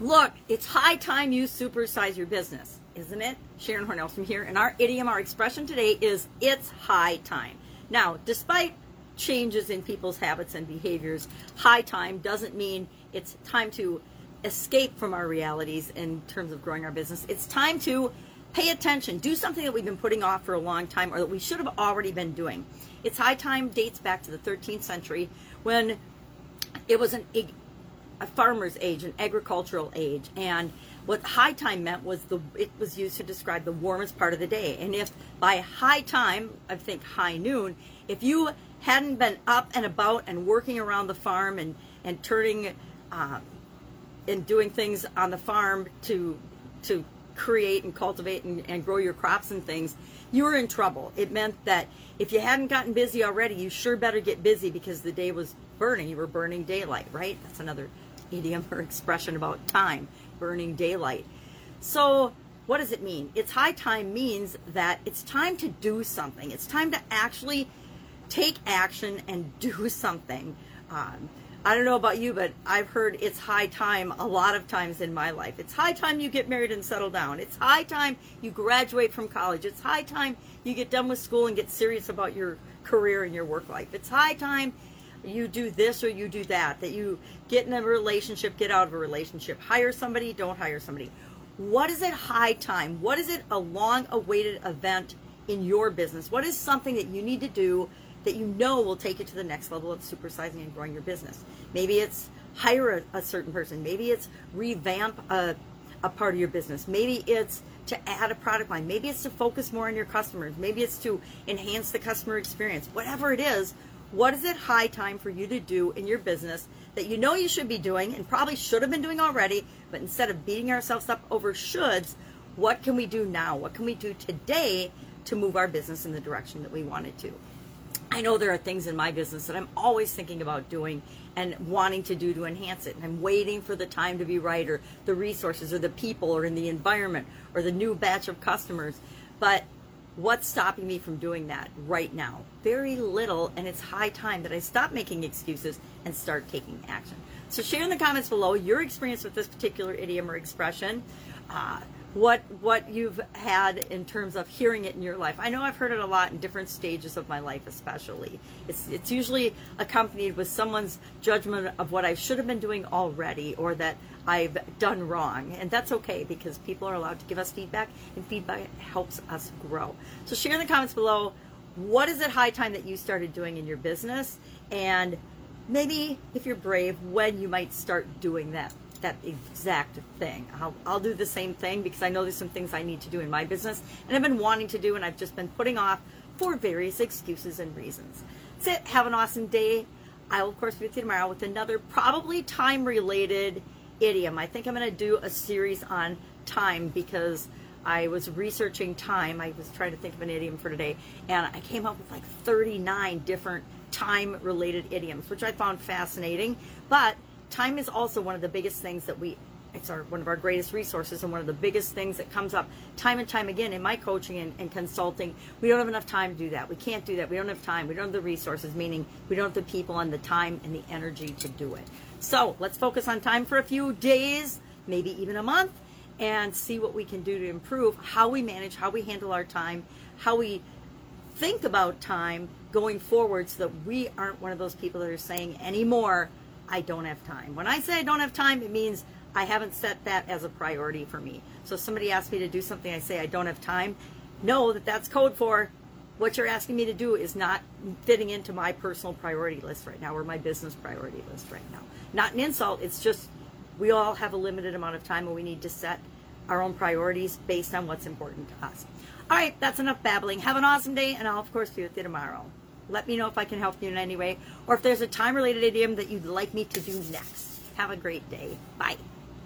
Look, it's high time you supersize your business, isn't it? Sharon Hornell from here, and our idiom, our expression today is it's high time. Now, despite changes in people's habits and behaviors, high time doesn't mean it's time to escape from our realities in terms of growing our business. It's time to pay attention, do something that we've been putting off for a long time or that we should have already been doing. It's high time dates back to the 13th century when it was an a farmer's age, an agricultural age, and what high time meant was the it was used to describe the warmest part of the day. And if by high time, I think high noon, if you hadn't been up and about and working around the farm and and turning uh, and doing things on the farm to to create and cultivate and, and grow your crops and things, you were in trouble. It meant that if you hadn't gotten busy already, you sure better get busy because the day was burning. You were burning daylight, right? That's another idiom or expression about time, burning daylight. So, what does it mean? It's high time means that it's time to do something. It's time to actually take action and do something. Um, I don't know about you, but I've heard it's high time a lot of times in my life. It's high time you get married and settle down. It's high time you graduate from college. It's high time you get done with school and get serious about your career and your work life. It's high time you do this or you do that, that you get in a relationship, get out of a relationship, hire somebody, don't hire somebody. What is it high time? What is it a long awaited event in your business? What is something that you need to do that you know will take you to the next level of supersizing and growing your business? Maybe it's hire a, a certain person. Maybe it's revamp a, a part of your business. Maybe it's to add a product line. Maybe it's to focus more on your customers. Maybe it's to enhance the customer experience. Whatever it is, what is it high time for you to do in your business that you know you should be doing and probably should have been doing already, but instead of beating ourselves up over shoulds, what can we do now? What can we do today to move our business in the direction that we want it to? I know there are things in my business that I'm always thinking about doing and wanting to do to enhance it. And I'm waiting for the time to be right or the resources or the people or in the environment or the new batch of customers. But What's stopping me from doing that right now? Very little, and it's high time that I stop making excuses and start taking action. So share in the comments below your experience with this particular idiom or expression. Uh, what what you've had in terms of hearing it in your life. I know I've heard it a lot in different stages of my life, especially. It's it's usually accompanied with someone's judgment of what I should have been doing already or that I've done wrong. And that's okay because people are allowed to give us feedback and feedback helps us grow. So share in the comments below what is it high time that you started doing in your business and maybe if you're brave when you might start doing that that exact thing. I'll, I'll do the same thing because I know there's some things I need to do in my business and I've been wanting to do and I've just been putting off for various excuses and reasons. That's it. Have an awesome day. I will, of course, be with you tomorrow with another probably time related idiom. I think I'm going to do a series on time because I was researching time. I was trying to think of an idiom for today and I came up with like 39 different time related idioms, which I found fascinating. But time is also one of the biggest things that we it's our one of our greatest resources and one of the biggest things that comes up time and time again in my coaching and, and, consulting. We don't have enough time to do that. We can't do that. We don't have time. We don't have the resources meaning we don't have the people and the time and the energy to do it. So let's focus on time for a few days maybe even a month and see what we can do to improve how we manage how we handle our time how we think about time going forward so that we aren't one of those people that are saying anymore I don't have time. When I say I don't have time, it means I haven't set that as a priority for me. So if somebody asks me to do something, I say I don't have time. Know that that's code for what you're asking me to do is not fitting into my personal priority list right now or my business priority list right now. Not an insult. It's just we all have a limited amount of time and we need to set our own priorities based on what's important to us. All right, that's enough babbling. Have an awesome day, and I'll, of course, be with you tomorrow. Let me know if I can help you in any way or if there's a time related idiom that you'd like me to do next. Have a great day. Bye.